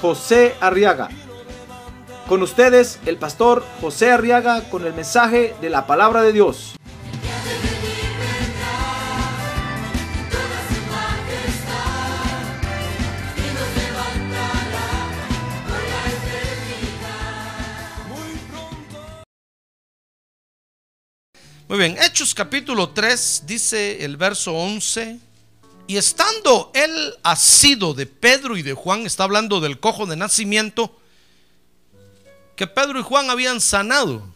José Arriaga. Con ustedes, el pastor José Arriaga con el mensaje de la palabra de Dios. Muy bien, Hechos capítulo 3 dice el verso 11. Y estando él asido de Pedro y de Juan, está hablando del cojo de nacimiento, que Pedro y Juan habían sanado.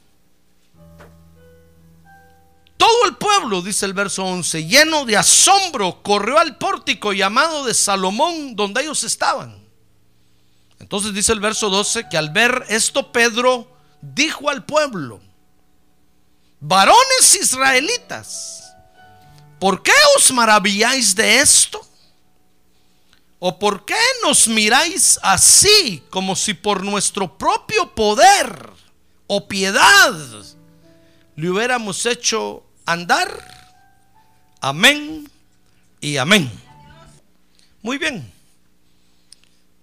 Todo el pueblo, dice el verso 11, lleno de asombro, corrió al pórtico llamado de Salomón, donde ellos estaban. Entonces dice el verso 12 que al ver esto Pedro dijo al pueblo, varones israelitas, ¿por qué os maravilláis de esto? ¿O por qué nos miráis así como si por nuestro propio poder o piedad le hubiéramos hecho andar? Amén y amén. Muy bien.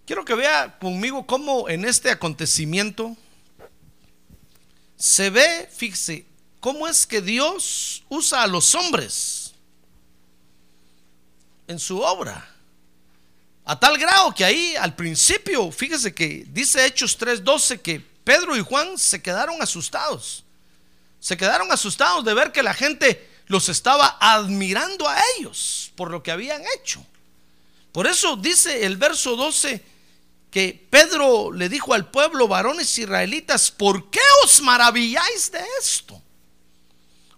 Quiero que vea conmigo cómo en este acontecimiento se ve, fíjese, cómo es que Dios usa a los hombres en su obra. A tal grado que ahí al principio, fíjese que dice Hechos 3:12 que Pedro y Juan se quedaron asustados. Se quedaron asustados de ver que la gente los estaba admirando a ellos por lo que habían hecho. Por eso dice el verso 12 que Pedro le dijo al pueblo, varones israelitas, ¿por qué os maravilláis de esto?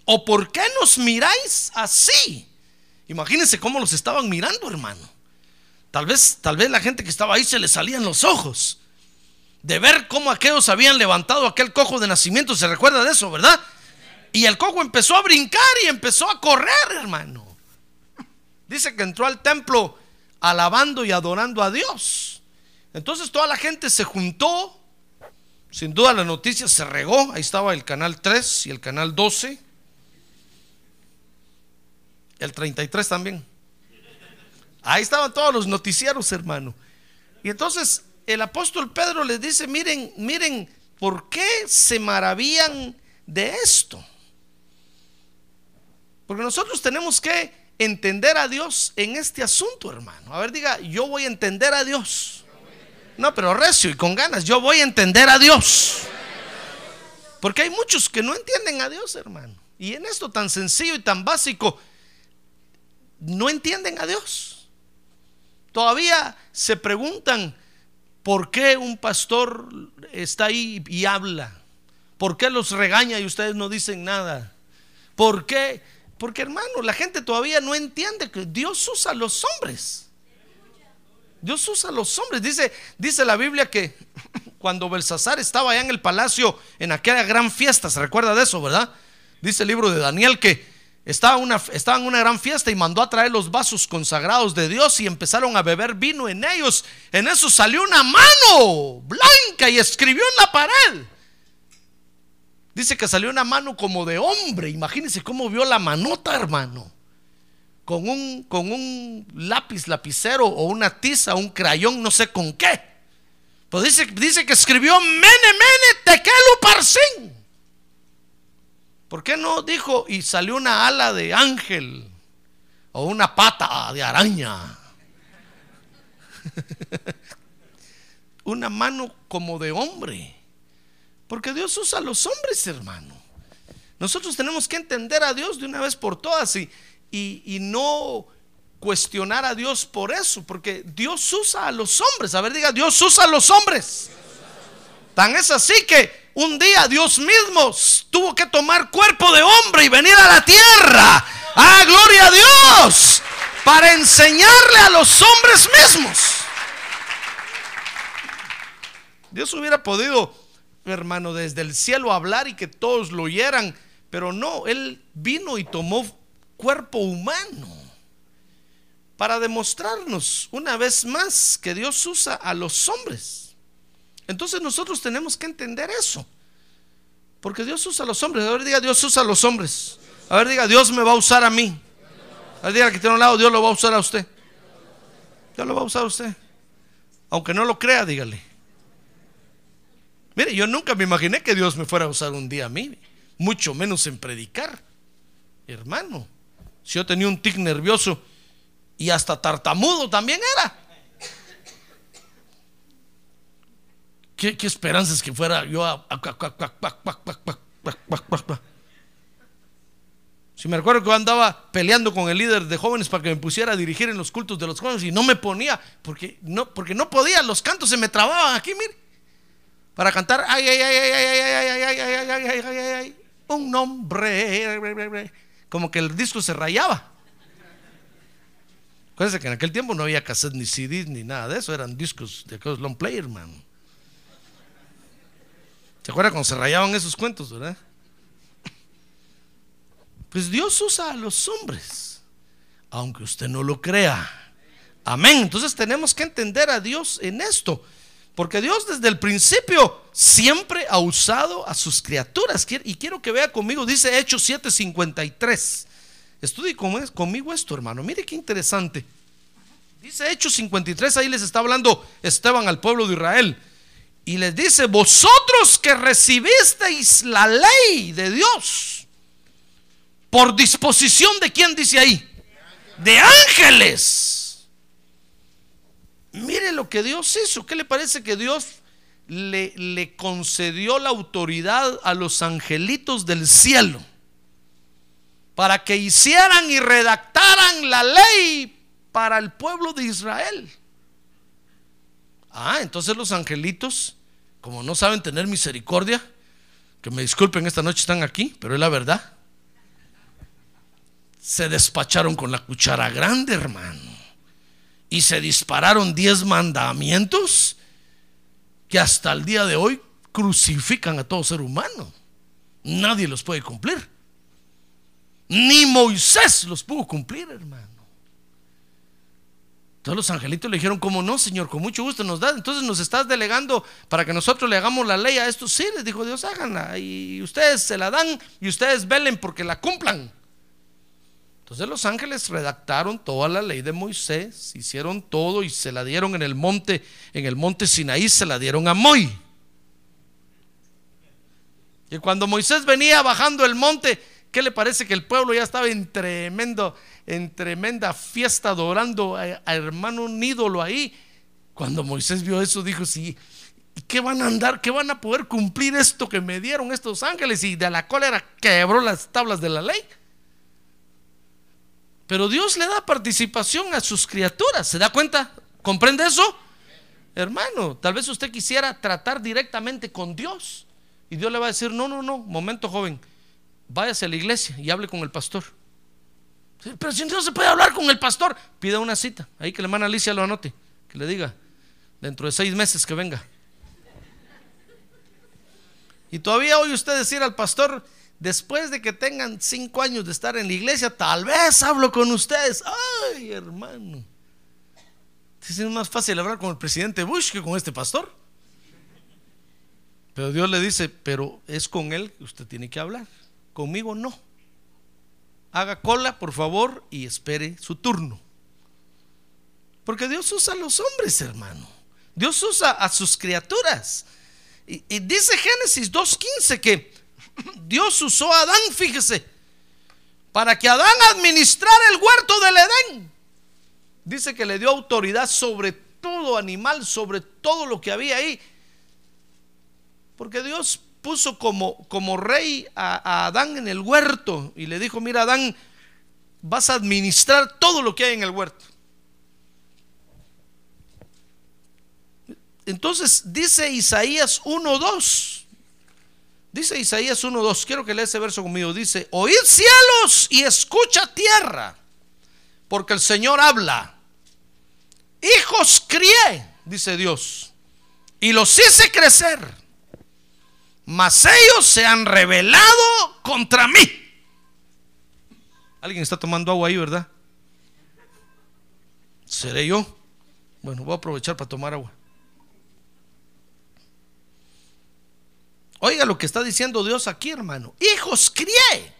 ¿O por qué nos miráis así? Imagínense cómo los estaban mirando, hermano. Tal vez, tal vez la gente que estaba ahí se le salían los ojos de ver cómo aquellos habían levantado aquel cojo de nacimiento. ¿Se recuerda de eso, verdad? Y el cojo empezó a brincar y empezó a correr, hermano. Dice que entró al templo alabando y adorando a Dios. Entonces toda la gente se juntó. Sin duda la noticia se regó. Ahí estaba el canal 3 y el canal 12. El 33 también. Ahí estaban todos los noticieros, hermano. Y entonces el apóstol Pedro les dice, miren, miren, ¿por qué se maravillan de esto? Porque nosotros tenemos que entender a Dios en este asunto, hermano. A ver, diga, yo voy a entender a Dios. No, pero recio y con ganas, yo voy a entender a Dios. Porque hay muchos que no entienden a Dios, hermano. Y en esto tan sencillo y tan básico, no entienden a Dios. Todavía se preguntan por qué un pastor está ahí y habla. ¿Por qué los regaña y ustedes no dicen nada? ¿Por qué? Porque hermano, la gente todavía no entiende que Dios usa a los hombres. Dios usa a los hombres. Dice, dice la Biblia que cuando Belsasar estaba allá en el palacio en aquella gran fiesta, ¿se recuerda de eso, verdad? Dice el libro de Daniel que estaba, una, en una gran fiesta y mandó a traer los vasos consagrados de Dios y empezaron a beber vino en ellos. En eso salió una mano blanca y escribió en la pared. Dice que salió una mano como de hombre. Imagínense cómo vio la manota, hermano. Con un, con un lápiz, lapicero o una tiza, un crayón, no sé con qué. Pues dice, dice que escribió Mene, Mene, Tekelu Parsin. ¿Por qué no dijo y salió una ala de ángel o una pata de araña? una mano como de hombre. Porque Dios usa a los hombres, hermano. Nosotros tenemos que entender a Dios de una vez por todas y, y, y, no cuestionar a Dios por eso, porque Dios usa a los hombres. A ver, diga, Dios usa a los hombres. Es así que un día Dios mismo tuvo que tomar cuerpo de hombre y venir a la tierra. ¡Ah, gloria a Dios! Para enseñarle a los hombres mismos. Dios hubiera podido, hermano, desde el cielo hablar y que todos lo oyeran, pero no, Él vino y tomó cuerpo humano para demostrarnos una vez más que Dios usa a los hombres. Entonces nosotros tenemos que entender eso. Porque Dios usa a los hombres. A ver, diga, Dios usa a los hombres. A ver, diga, Dios me va a usar a mí. A ver, diga que tiene un lado, Dios lo va a usar a usted. Dios lo va a usar a usted. Aunque no lo crea, dígale. Mire, yo nunca me imaginé que Dios me fuera a usar un día a mí, mucho menos en predicar. Hermano, si yo tenía un tic nervioso y hasta tartamudo también era. ¿Qué, esperanzas que fuera yo a... Si me recuerdo que yo andaba peleando con el líder de jóvenes para que me pusiera a dirigir en los cultos de los jóvenes y no me ponía porque no, porque no podía, los cantos se me trababan aquí, mire. Para cantar, ay, ay, ay, ay, ay, ay, ay, ay, ay, ay, ay, ay, ay, un nombre. Como que el disco se rayaba. Acuérdense que en aquel tiempo no había cassette ni CDs ni nada de eso, eran discos de aquellos long player, man. ¿Se acuerdan cuando se rayaban esos cuentos, verdad? Pues Dios usa a los hombres, aunque usted no lo crea. Amén. Entonces tenemos que entender a Dios en esto. Porque Dios desde el principio siempre ha usado a sus criaturas. Y quiero que vea conmigo, dice Hechos 7:53. Estudie conmigo esto, hermano. Mire qué interesante. Dice Hechos 53, ahí les está hablando Esteban al pueblo de Israel. Y les dice, vosotros que recibisteis la ley de Dios, por disposición de quién dice ahí? De ángeles. Mire lo que Dios hizo. ¿Qué le parece que Dios le, le concedió la autoridad a los angelitos del cielo? Para que hicieran y redactaran la ley para el pueblo de Israel. Ah, entonces los angelitos como no saben tener misericordia, que me disculpen, esta noche están aquí, pero es la verdad. Se despacharon con la cuchara grande, hermano. Y se dispararon diez mandamientos que hasta el día de hoy crucifican a todo ser humano. Nadie los puede cumplir. Ni Moisés los pudo cumplir, hermano. Todos los angelitos le dijeron, como no, Señor, con mucho gusto nos da. Entonces nos estás delegando para que nosotros le hagamos la ley a estos. Sí, les dijo Dios, háganla. Y ustedes se la dan y ustedes velen porque la cumplan. Entonces los ángeles redactaron toda la ley de Moisés, hicieron todo y se la dieron en el monte, en el monte Sinaí, se la dieron a Moy. Y cuando Moisés venía bajando el monte, ¿qué le parece que el pueblo ya estaba en tremendo, en tremenda fiesta adorando a, hermano un ídolo ahí. Cuando Moisés vio eso, dijo, sí, ¿y qué van a andar? ¿Qué van a poder cumplir esto que me dieron estos ángeles? Y de la cólera quebró las tablas de la ley. Pero Dios le da participación a sus criaturas. ¿Se da cuenta? ¿Comprende eso? Hermano, tal vez usted quisiera tratar directamente con Dios. Y Dios le va a decir, no, no, no, momento joven, váyase a la iglesia y hable con el pastor. Pero si no se puede hablar con el pastor, pida una cita. Ahí que la hermana Alicia lo anote. Que le diga, dentro de seis meses que venga. Y todavía oye usted decir al pastor, después de que tengan cinco años de estar en la iglesia, tal vez hablo con ustedes. Ay, hermano. Es más fácil hablar con el presidente Bush que con este pastor. Pero Dios le dice, pero es con él que usted tiene que hablar. Conmigo no haga cola, por favor, y espere su turno. Porque Dios usa a los hombres, hermano. Dios usa a sus criaturas. Y, dice Génesis 2.15 que Dios usó a Adán, fíjese, para que Adán administrara el huerto del Edén. Dice que le dio autoridad sobre todo animal, sobre todo lo que había ahí. Porque Dios puso como, como rey a, Adán en el huerto y le dijo, mira Adán, vas a administrar todo lo que hay en el huerto. Entonces dice Isaías 1.2. Dice Isaías 1.2. Quiero que lea ese verso conmigo. Dice, oíd cielos y escucha tierra, porque el Señor habla. Hijos crié, dice Dios, y los hice crecer, mas ellos se han rebelado contra mí. Alguien está tomando agua ahí, ¿verdad? ¿Seré yo? Bueno, voy a aprovechar para tomar agua. Oiga lo que está diciendo Dios aquí, hermano. Hijos crié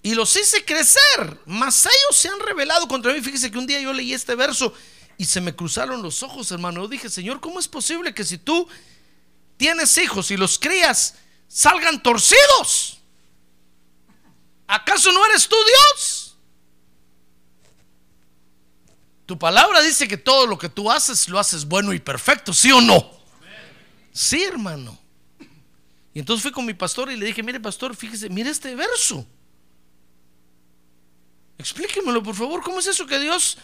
y los hice crecer, mas ellos se han rebelado contra mí. Fíjese que un día yo leí este verso y se me cruzaron los ojos, hermano. Yo dije, Señor, ¿cómo es posible que si tú tienes hijos y los crías, salgan torcidos? ¿Acaso no eres tú Dios? Tu palabra dice que todo lo que tú haces lo haces bueno y perfecto, ¿sí o no? Sí, hermano. Y entonces fui con mi pastor y le dije, mire pastor, fíjese, mire este verso. Explíquemelo, por favor, ¿cómo es eso que Dios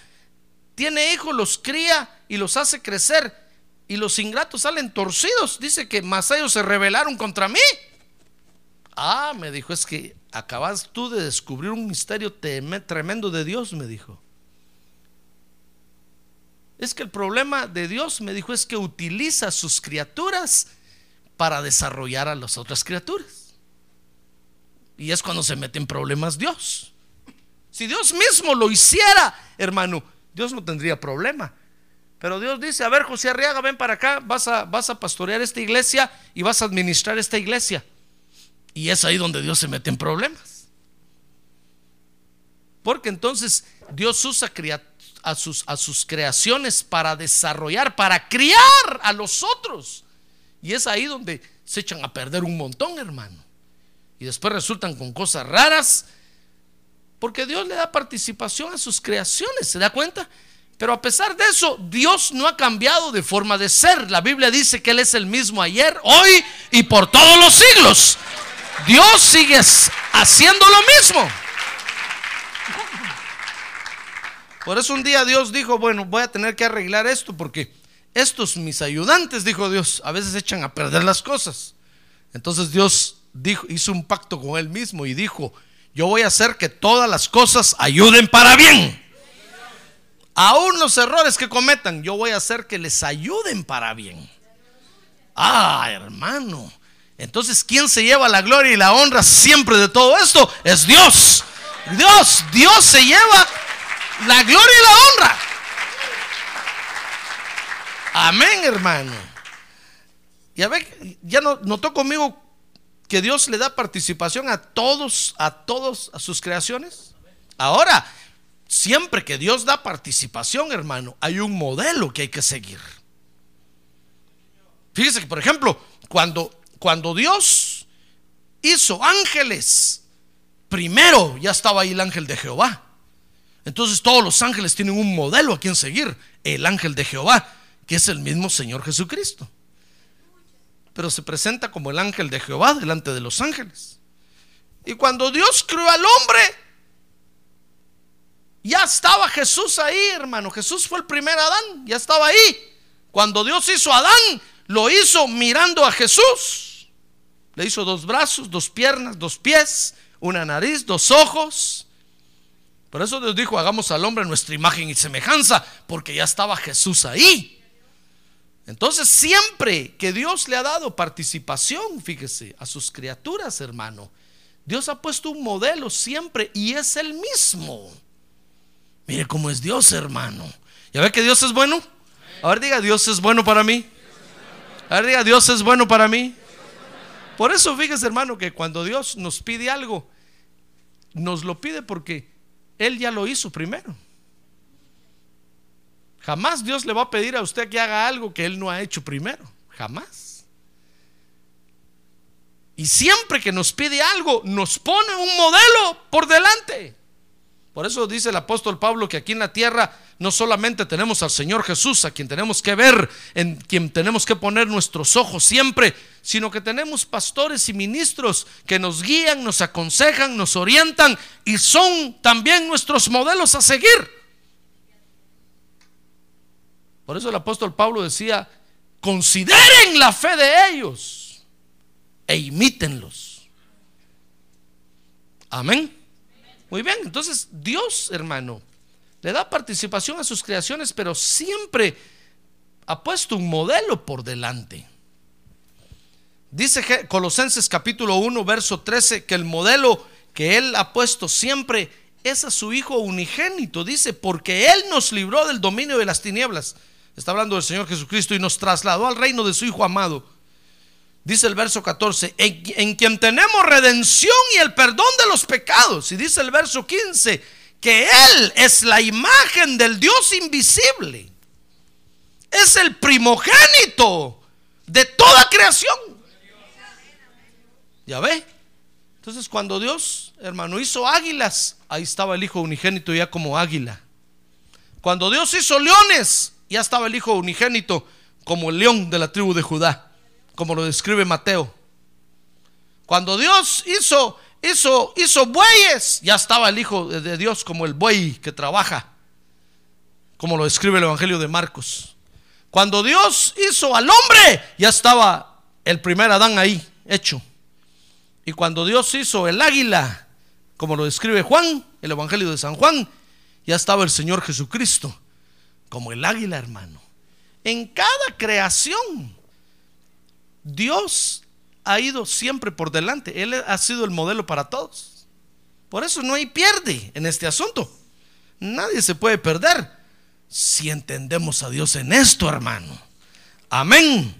tiene hijos, los cría y los hace crecer y los ingratos salen torcidos? Dice que más ellos se rebelaron contra mí. Ah, me dijo, es que acabas tú de descubrir un misterio tremendo de Dios, me dijo. Es que el problema de Dios, me dijo, es que utiliza sus criaturas para desarrollar a las otras criaturas. Y es cuando se mete en problemas Dios. Si Dios mismo lo hiciera, hermano, Dios no tendría problema. Pero Dios dice, a ver, José Arriaga, ven para acá, vas a, pastorear esta iglesia y vas a administrar esta iglesia. Y es ahí donde Dios se mete en problemas. Porque entonces Dios usa a sus, a sus creaciones para desarrollar, para criar a los otros. Y es ahí donde se echan a perder un montón, hermano. Y después resultan con cosas raras porque Dios le da participación a sus creaciones, ¿se da cuenta? Pero a pesar de eso, Dios no ha cambiado de forma de ser. La Biblia dice que Él es el mismo ayer, hoy y por todos los siglos. Dios sigue haciendo lo mismo. Por eso un día Dios dijo, bueno, voy a tener que arreglar esto porque estos mis ayudantes, dijo Dios, a veces echan a perder las cosas. Entonces Dios hizo un pacto con Él mismo y dijo, yo voy a hacer que todas las cosas ayuden para bien. Aún los errores que cometan, yo voy a hacer que les ayuden para bien. Ah, hermano. Entonces, ¿quién se lleva la gloria y la honra siempre de todo esto? Es Dios. Dios, Dios se lleva la gloria y la honra. Amén, hermano. Ya ve, ya notó conmigo que Dios le da participación a todos, a todos, a sus creaciones? Ahora, siempre que Dios da participación, hermano, hay un modelo que hay que seguir. Fíjese que, por ejemplo, cuando, cuando Dios hizo ángeles, primero ya estaba ahí el ángel de Jehová. Entonces todos los ángeles tienen un modelo a quien seguir, el ángel de Jehová, que es el mismo Señor Jesucristo pero se presenta como el ángel de Jehová delante de los ángeles. Y cuando Dios creó al hombre, ya estaba Jesús ahí, hermano. Jesús fue el primer Adán, ya estaba ahí. Cuando Dios hizo a Adán, lo hizo mirando a Jesús. Le hizo dos brazos, dos piernas, dos pies, una nariz, dos ojos. Por eso Dios dijo, hagamos al hombre nuestra imagen y semejanza, porque ya estaba Jesús ahí. Entonces, siempre que Dios le ha dado participación, fíjese, a sus criaturas, hermano, Dios ha puesto un modelo siempre y es el mismo. Mire cómo es Dios, hermano. ¿Ya ve que Dios es bueno? A ver, diga, Dios es bueno para mí. A ver, diga, Dios es bueno para mí. Por eso, fíjese, hermano, que cuando Dios nos pide algo, nos lo pide porque Él ya lo hizo primero. Jamás Dios le va a pedir a usted que haga algo que Él no ha hecho primero. Jamás. Y siempre que nos pide algo, nos pone un modelo por delante. Por eso dice el apóstol Pablo que aquí en la tierra no solamente tenemos al Señor Jesús, a quien tenemos que ver, en quien tenemos que poner nuestros ojos siempre, sino que tenemos pastores y ministros que nos guían, nos aconsejan, nos orientan y son también nuestros modelos a seguir. Por eso el apóstol Pablo decía, consideren la fe de ellos e imítenlos. Amén. Muy bien, entonces Dios, hermano, le da participación a sus creaciones, pero siempre ha puesto un modelo por delante. Dice Colosenses capítulo 1, verso 13, que el modelo que Él ha puesto siempre es a su Hijo unigénito. Dice, porque Él nos libró del dominio de las tinieblas. Está hablando del Señor Jesucristo y nos trasladó al reino de su Hijo amado. Dice el verso 14, en, en quien tenemos redención y el perdón de los pecados. Y dice el verso 15, que Él es la imagen del Dios invisible. Es el primogénito de toda creación. ¿Ya ve? Entonces cuando Dios, hermano, hizo águilas, ahí estaba el Hijo unigénito ya como águila. Cuando Dios hizo leones, ya estaba el Hijo unigénito como el león de la tribu de Judá, como lo describe Mateo. Cuando Dios hizo, hizo, hizo bueyes, ya estaba el Hijo de Dios como el buey que trabaja, como lo describe el Evangelio de Marcos. Cuando Dios hizo al hombre, ya estaba el primer Adán ahí, hecho. Y cuando Dios hizo el águila, como lo describe Juan, el Evangelio de San Juan, ya estaba el Señor Jesucristo, como el águila, hermano. En cada creación, Dios ha ido siempre por delante. Él ha sido el modelo para todos. Por eso no hay pierde en este asunto. Nadie se puede perder si entendemos a Dios en esto, hermano. Amén.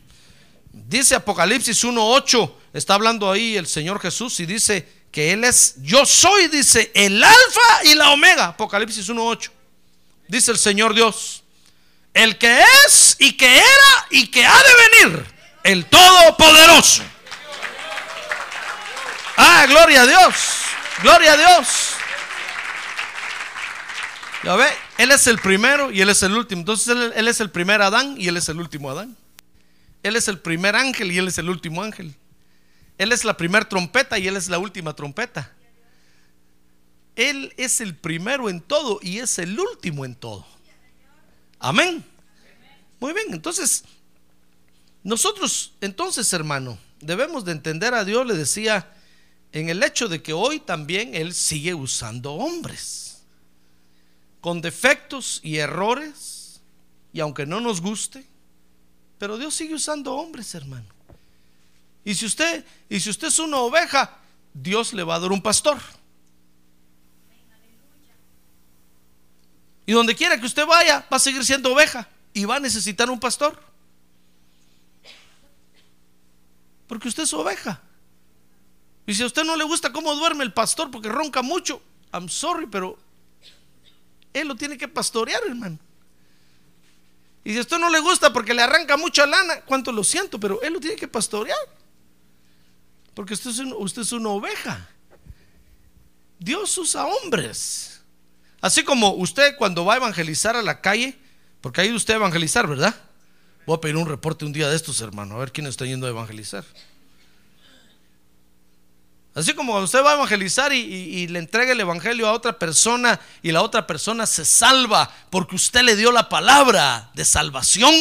Dice Apocalipsis 1.8, está hablando ahí el Señor Jesús y dice que Él es, yo soy, dice, el alfa y la omega. Apocalipsis 1.8. Dice el Señor Dios, el que es y que era y que ha de venir, el Todopoderoso. Ah, gloria a Dios, gloria a Dios. Ya ve, Él es el primero y Él es el último. Entonces él, él es el primer Adán y Él es el último Adán. Él es el primer ángel y Él es el último ángel. Él es la primera trompeta y Él es la última trompeta. Él es el primero en todo y es el último en todo. Amén. Muy bien, entonces, nosotros, entonces, hermano, debemos de entender a Dios, le decía, en el hecho de que hoy también Él sigue usando hombres, con defectos y errores, y aunque no nos guste, pero Dios sigue usando hombres, hermano. Y si usted, y si usted es una oveja, Dios le va a dar un pastor. Y donde quiera que usted vaya, va a seguir siendo oveja y va a necesitar un pastor. Porque usted es oveja. Y si a usted no le gusta cómo duerme el pastor porque ronca mucho, I'm sorry, pero él lo tiene que pastorear, hermano. Y si a usted no le gusta porque le arranca mucha lana, cuánto lo siento, pero él lo tiene que pastorear. Porque usted es, usted es una oveja. Dios usa hombres. Así como usted cuando va a evangelizar a la calle, porque ido usted a evangelizar, ¿verdad? Voy a pedir un reporte un día de estos, hermano, a ver quién está yendo a evangelizar. Así como usted va a evangelizar y, y, y, le entrega el evangelio a otra persona y la otra persona se salva porque usted le dio la palabra de salvación.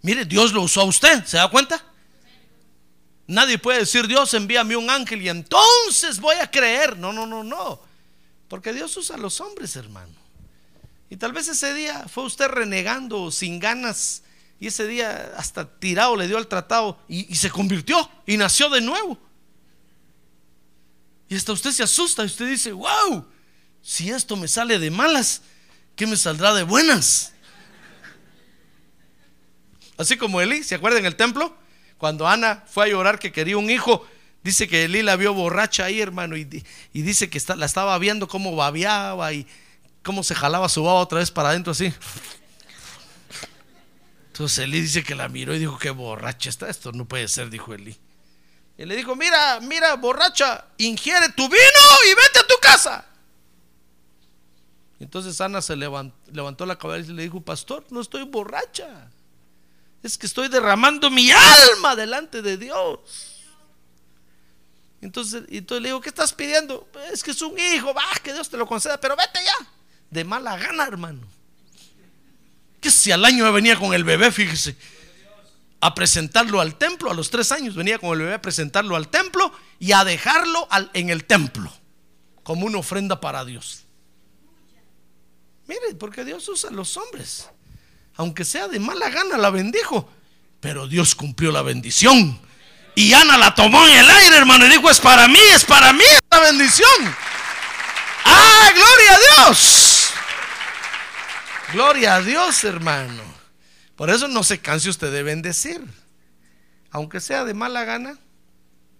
Mire, Dios lo usó a usted, ¿se da cuenta? Nadie puede decir, Dios envíame un ángel y entonces voy a creer. No, no, no, no. Porque Dios usa a los hombres, hermano. Y tal vez ese día fue usted renegando sin ganas y ese día hasta tirado le dio al tratado y, se convirtió y nació de nuevo. Y hasta usted se asusta y usted dice, wow, si esto me sale de malas, ¿qué me saldrá de buenas? Así como Elí, ¿se acuerdan el templo? Cuando Ana fue a llorar que quería un hijo, dice que Elí la vio borracha ahí, hermano, y, dice que la estaba viendo cómo babeaba y cómo se jalaba su baba otra vez para adentro así. Entonces Elí dice que la miró y dijo, qué borracha está esto, no puede ser, dijo Elí. Y le dijo, mira, mira, borracha, ingiere tu vino y vete a tu casa. Entonces Ana se levantó, levantó la cabeza y le dijo, pastor, no estoy borracha. Es que estoy derramando mi alma delante de Dios. Entonces, entonces le digo, ¿qué estás pidiendo? Es que es un hijo, va, que Dios te lo conceda, pero vete ya. De mala gana, hermano. Que si al año venía con el bebé, fíjese a presentarlo al templo a los tres años. Venía con el bebé a presentarlo al templo y a dejarlo en el templo como una ofrenda para Dios. Mire, porque Dios usa a los hombres. aunque sea de mala gana, la bendijo. Pero Dios cumplió la bendición. Y Ana la tomó en el aire, hermano, y dijo, es para mí, es para mí esta bendición. ¡Ah, gloria a Dios! Gloria a Dios, hermano. Por eso no se canse usted de bendecir. Aunque sea de mala gana,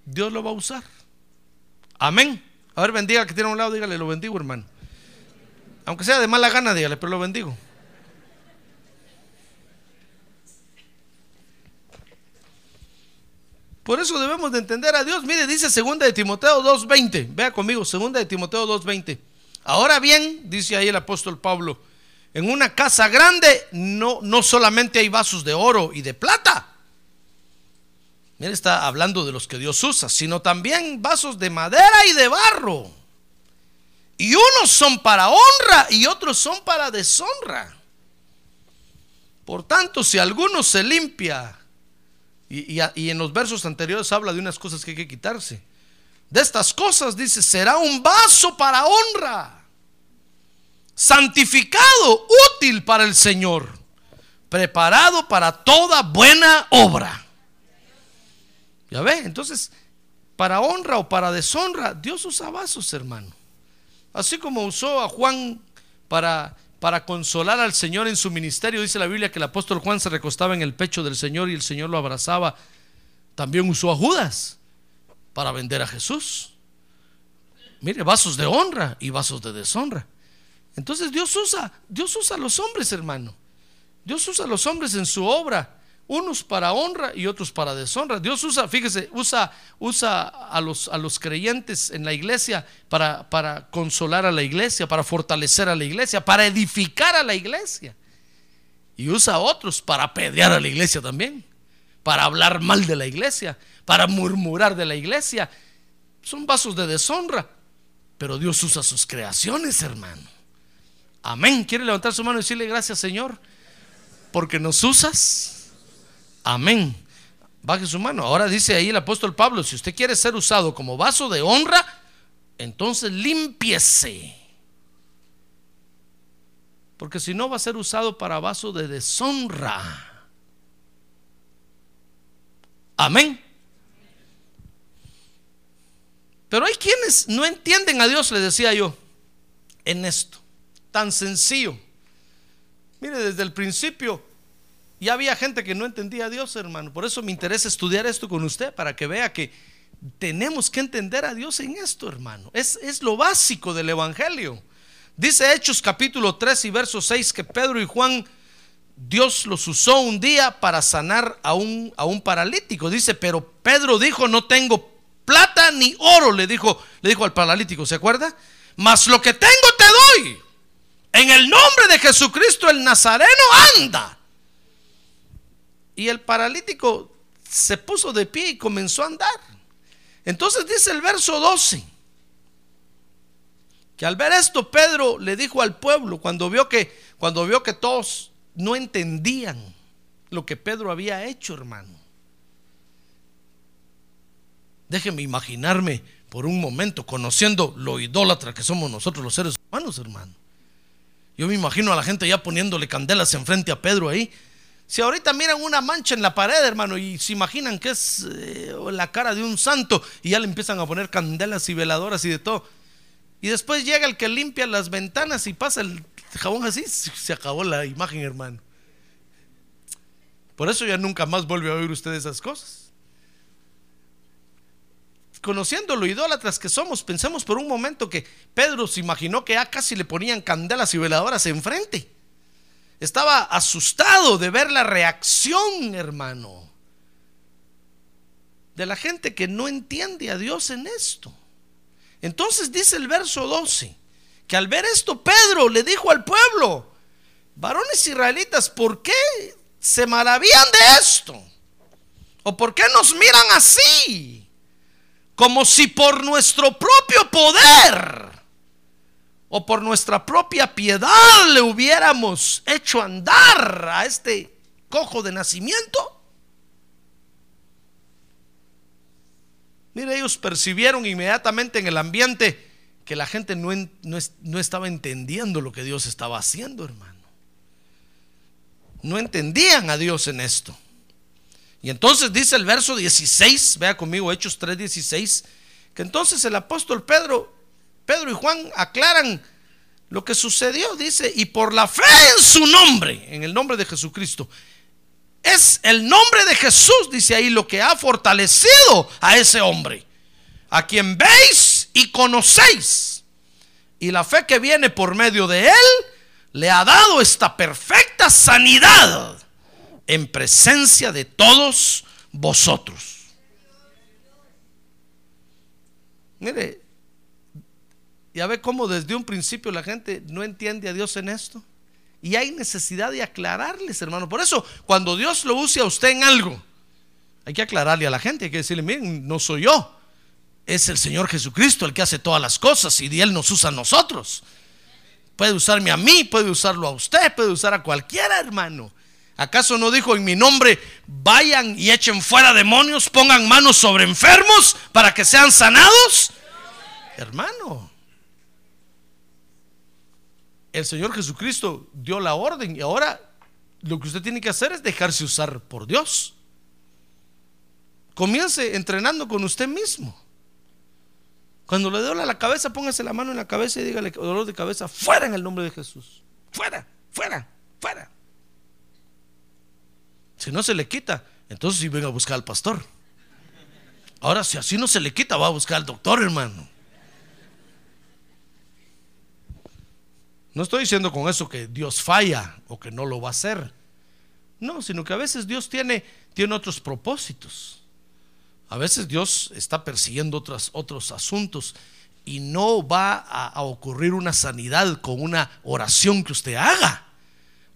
Dios lo va a usar. Amén. A ver, bendiga que tiene a un lado, dígale, lo bendigo, hermano. Aunque sea de mala gana, dígale, pero lo bendigo. Por eso debemos de entender a Dios. Mire, dice segunda de Timoteo 2.20. Vea conmigo, segunda de Timoteo 2.20. Ahora bien, dice ahí el apóstol Pablo, en una casa grande no, no solamente hay vasos de oro y de plata. Mire, está hablando de los que Dios usa, sino también vasos de madera y de barro. Y unos son para honra y otros son para deshonra. Por tanto, si alguno se limpia, y, y, en los versos anteriores habla de unas cosas que hay que quitarse. De estas cosas dice, será un vaso para honra, santificado, útil para el Señor, preparado para toda buena obra. Ya ve, entonces, para honra o para deshonra, Dios usa vasos, hermano. Así como usó a Juan para, para consolar al Señor en su ministerio, dice la Biblia que el apóstol Juan se recostaba en el pecho del Señor y el Señor lo abrazaba. También usó a Judas para vender a Jesús. Mire, vasos de honra y vasos de deshonra. Entonces Dios usa, Dios usa a los hombres, hermano. Dios usa a los hombres en su obra unos para honra y otros para deshonra. Dios usa, fíjese, usa, usa a, los, a los creyentes en la iglesia para, para consolar a la iglesia, para fortalecer a la iglesia, para edificar a la iglesia. Y usa a otros para apedrear a la iglesia también, para hablar mal de la iglesia, para murmurar de la iglesia. Son vasos de deshonra, pero Dios usa sus creaciones, hermano. Amén. ¿Quiere levantar su mano y decirle gracias, Señor? Porque nos usas Amén. Baje su mano. Ahora dice ahí el apóstol Pablo, si usted quiere ser usado como vaso de honra, entonces limpiese. Porque si no va a ser usado para vaso de deshonra. Amén. Pero hay quienes no entienden a Dios, le decía yo, en esto. Tan sencillo. Mire, desde el principio y había gente que no entendía a Dios, hermano. Por eso me interesa estudiar esto con usted, para que vea que tenemos que entender a Dios en esto, hermano. Es, es lo básico del Evangelio. Dice Hechos capítulo 3 y verso 6 que Pedro y Juan, Dios los usó un día para sanar a un, a un paralítico. Dice, pero Pedro dijo, no tengo plata ni oro, le dijo, le dijo al paralítico, ¿se acuerda? Mas lo que tengo te doy. En el nombre de Jesucristo el Nazareno anda. Y el paralítico se puso de pie y comenzó a andar. Entonces dice el verso 12, que al ver esto Pedro le dijo al pueblo, cuando vio que, cuando vio que todos no entendían lo que Pedro había hecho, hermano. Déjeme imaginarme por un momento, conociendo lo idólatra que somos nosotros los seres humanos, hermano. Yo me imagino a la gente ya poniéndole candelas enfrente a Pedro ahí si ahorita miran una mancha en la pared, hermano, y se imaginan que es eh, la cara de un santo, y ya le empiezan a poner candelas y veladoras y de todo. Y después llega el que limpia las ventanas y pasa el jabón así, se acabó la imagen, hermano. Por eso ya nunca más vuelve a oír usted esas cosas. Conociendo lo idólatras que somos, pensemos por un momento que Pedro se imaginó que ya casi le ponían candelas y veladoras enfrente. Estaba asustado de ver la reacción, hermano, de la gente que no entiende a Dios en esto. Entonces dice el verso 12, que al ver esto Pedro le dijo al pueblo, varones israelitas, ¿por qué se maravillan de esto? ¿O por qué nos miran así? Como si por nuestro propio poder o por nuestra propia piedad le hubiéramos hecho andar a este cojo de nacimiento? Mire, ellos percibieron inmediatamente en el ambiente que la gente no, no, estaba entendiendo lo que Dios estaba haciendo, hermano. no entendían a Dios en esto. Y entonces dice el verso 16, vea conmigo Hechos 3:16, que entonces el apóstol Pedro, Pedro y Juan aclaran lo que sucedió, dice, y por la fe en su nombre, en el nombre de Jesucristo, es el nombre de Jesús, dice ahí, lo que ha fortalecido a ese hombre, a quien veis y conocéis. Y la fe que viene por medio de él le ha dado esta perfecta sanidad en presencia de todos vosotros. Mire, ya ve cómo desde un principio la gente no entiende a Dios en esto. Y hay necesidad de aclararles, hermano. Por eso, cuando Dios lo use a usted en algo, hay que aclararle a la gente, hay que decirle, miren, no soy yo, es el Señor Jesucristo el que hace todas las cosas y Él nos usa a nosotros. Puede usarme a mí, puede usarlo a usted, puede usar a cualquiera, hermano. ¿Acaso no dijo en mi nombre, vayan y echen fuera demonios, pongan manos sobre enfermos para que sean sanados? Hermano, el Señor Jesucristo dio la orden y ahora lo que usted tiene que hacer es dejarse usar por Dios. Comience entrenando con usted mismo. Cuando le duele la cabeza, póngase la mano en la cabeza y dígale dolor de cabeza, fuera en el nombre de Jesús. Fuera, fuera, fuera. Si no se le quita, entonces sí venga a buscar al pastor. Ahora, si así no se le quita, va a buscar al doctor, hermano. No estoy diciendo con eso que Dios falla o que no lo va a hacer. No, sino que a veces Dios tiene, tiene otros propósitos. A veces Dios está persiguiendo otros, otros asuntos y no va a, a ocurrir una sanidad con una oración que usted haga,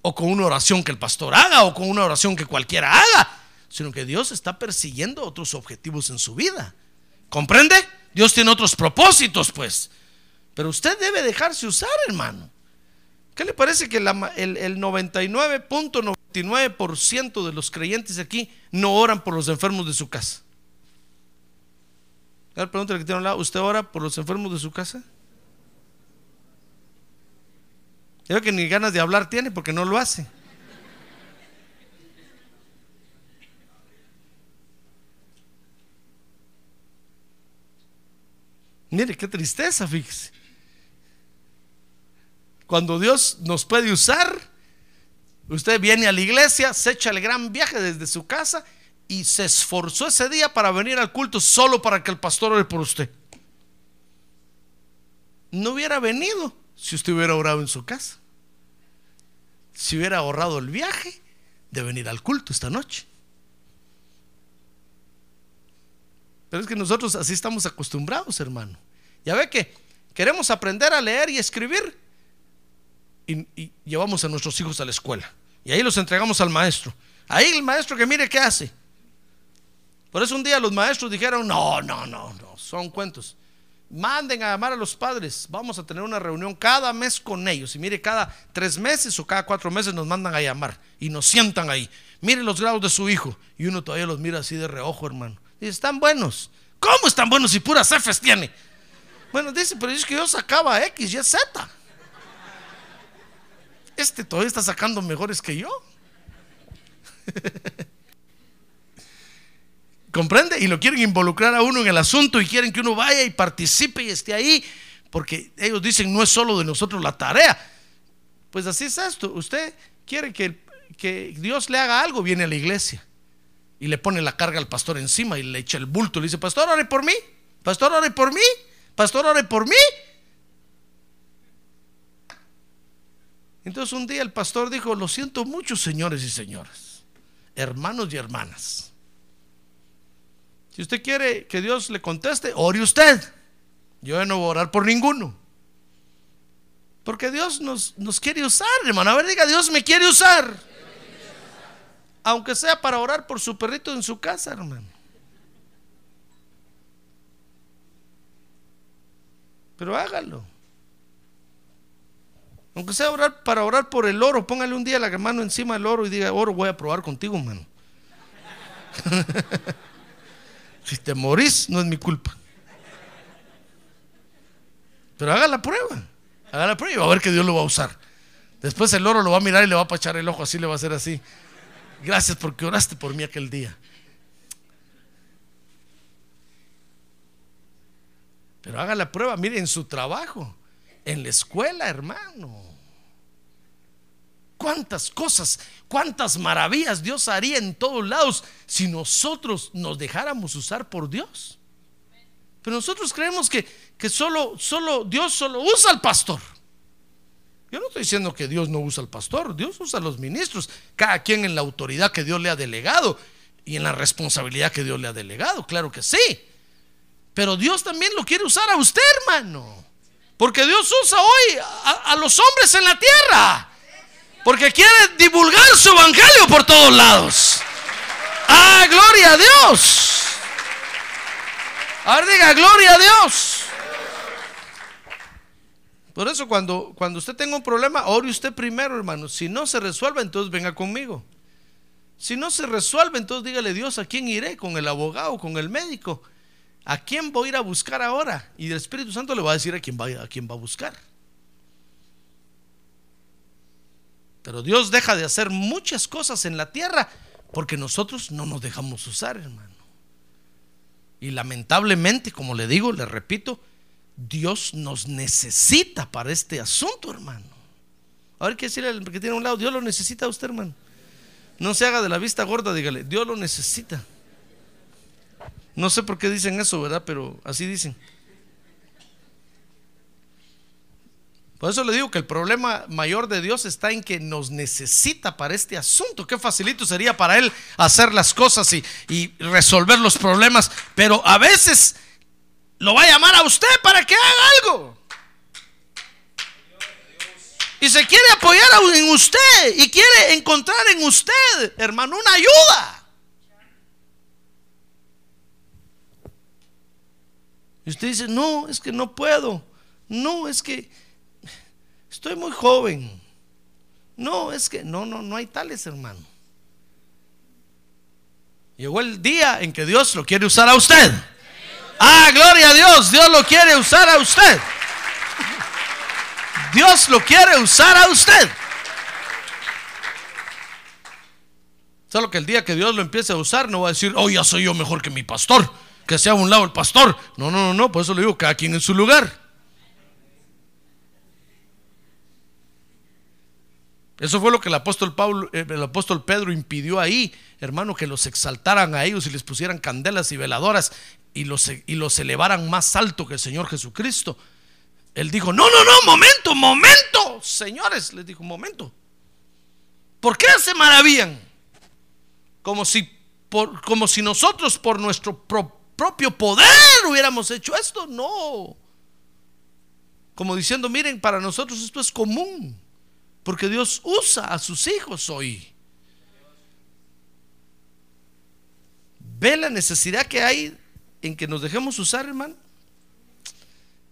o con una oración que el pastor haga, o con una oración que cualquiera haga, sino que Dios está persiguiendo otros objetivos en su vida. ¿Comprende? Dios tiene otros propósitos, pues. Pero usted debe dejarse usar, hermano. ¿Qué le parece que el, el 99.99% de los creyentes aquí no oran por los enfermos de su casa? A ver, pregúntale que tiene un lado, ¿usted ora por los enfermos de su casa? Creo que ni ganas de hablar tiene porque no lo hace. Mire, qué tristeza, fíjese. Cuando Dios nos puede usar, usted viene a la iglesia, se echa el gran viaje desde su casa y se esforzó ese día para venir al culto solo para que el pastor ore por usted. No hubiera venido si usted hubiera orado en su casa. Si hubiera ahorrado el viaje de venir al culto esta noche. Pero es que nosotros así estamos acostumbrados, hermano. Ya ve que queremos aprender a leer y escribir y, y llevamos a nuestros hijos a la escuela. Y ahí los entregamos al maestro. Ahí el maestro que mire qué hace. Por eso un día los maestros dijeron, no, no, no, no, son cuentos. Manden a llamar a los padres. Vamos a tener una reunión cada mes con ellos. Y mire, cada tres meses o cada cuatro meses nos mandan a llamar y nos sientan ahí. Mire los grados de su hijo. Y uno todavía los mira así de reojo, hermano. Dice, están buenos. ¿Cómo están buenos si puras Fs tiene? Bueno, dice, pero es que yo sacaba X y Z. Este todavía está sacando mejores que yo. ¿Comprende? Y lo quieren involucrar a uno en el asunto y quieren que uno vaya y participe y esté ahí, porque ellos dicen no es solo de nosotros la tarea. Pues así es esto. Usted quiere que, que Dios le haga algo, viene a la iglesia y le pone la carga al pastor encima y le echa el bulto. Le dice, pastor, ore por mí, pastor, ore por mí, pastor, ore por mí. Entonces un día el pastor dijo, lo siento mucho, señores y señoras, hermanos y hermanas. Si usted quiere que Dios le conteste, ore usted. Yo no voy a orar por ninguno. Porque Dios nos, nos quiere usar, hermano. A ver, diga, Dios me quiere usar. Aunque sea para orar por su perrito en su casa, hermano. Pero hágalo. Aunque sea orar para orar por el oro, póngale un día la mano encima del oro y diga, oro, voy a probar contigo, hermano. si te morís, no es mi culpa. Pero haga la prueba. Haga la prueba y va a ver que Dios lo va a usar. Después el loro lo va a mirar y le va a pachar el ojo, así le va a hacer así. Gracias porque oraste por mí aquel día. Pero haga la prueba, mire, en su trabajo, en la escuela, hermano. Cuántas cosas, cuántas maravillas Dios haría en todos lados si nosotros nos dejáramos usar por Dios. Pero nosotros creemos que, que solo, solo Dios solo usa al pastor. Yo no estoy diciendo que Dios no usa al pastor, Dios usa a los ministros, cada quien en la autoridad que Dios le ha delegado y en la responsabilidad que Dios le ha delegado, claro que sí. Pero Dios también lo quiere usar a usted, hermano. Porque Dios usa hoy a, a los hombres en la tierra. Porque quiere divulgar su evangelio por todos lados. ¡Ah, gloria a Dios! A ver, diga, gloria a Dios. Por eso cuando, cuando usted tenga un problema, ore usted primero, hermano. Si no se resuelve, entonces venga conmigo. Si no se resuelve, entonces dígale Dios, ¿a quién iré? ¿Con el abogado? ¿Con el médico? ¿A quién voy a ir a buscar ahora? Y el Espíritu Santo le va a decir a quién va, a quién va a buscar. Pero Dios deja de hacer muchas cosas en la tierra porque nosotros no nos dejamos usar, hermano. Y lamentablemente, como le digo, le repito, Dios nos necesita para este asunto, hermano. A ver qué decirle al que tiene a un lado, Dios lo necesita a usted, hermano. No se haga de la vista gorda, dígale, Dios lo necesita. No sé por qué dicen eso, ¿verdad? Pero así dicen. Por eso le digo que el problema mayor de Dios está en que nos necesita para este asunto. Qué facilito sería para Él hacer las cosas y, y resolver los problemas. Pero a veces lo va a llamar a usted para que haga algo. Y se quiere apoyar en usted y quiere encontrar en usted, hermano, una ayuda. Y usted dice, no, es que no puedo. No, es que estoy muy joven. No, es que no, no, no hay tales, hermano. Llegó el día en que Dios lo quiere usar a usted. Ah, gloria a Dios. Dios lo quiere usar a usted. Dios lo quiere usar a usted. Solo que el día que Dios lo empiece a usar, no va a decir, oh, ya soy yo mejor que mi pastor, que sea a un lado el pastor. No, no, no, no, por eso le digo, cada quien en su lugar. Eso fue lo que el apóstol, Pablo, eh, el apóstol Pedro impidió ahí, hermano, que los exaltaran a ellos y les pusieran candelas y veladoras y los, y los elevaran más alto que el Señor Jesucristo. Él dijo, no, no, no, momento, momento. Señores, les dijo, momento. ¿Por qué se maravillan? Como si, por, como si nosotros por nuestro propio poder hubiéramos hecho esto. No. Como diciendo, miren, para nosotros esto es común. Porque Dios usa a sus hijos hoy. ¿Ve la necesidad que hay en que nos dejemos usar, hermano?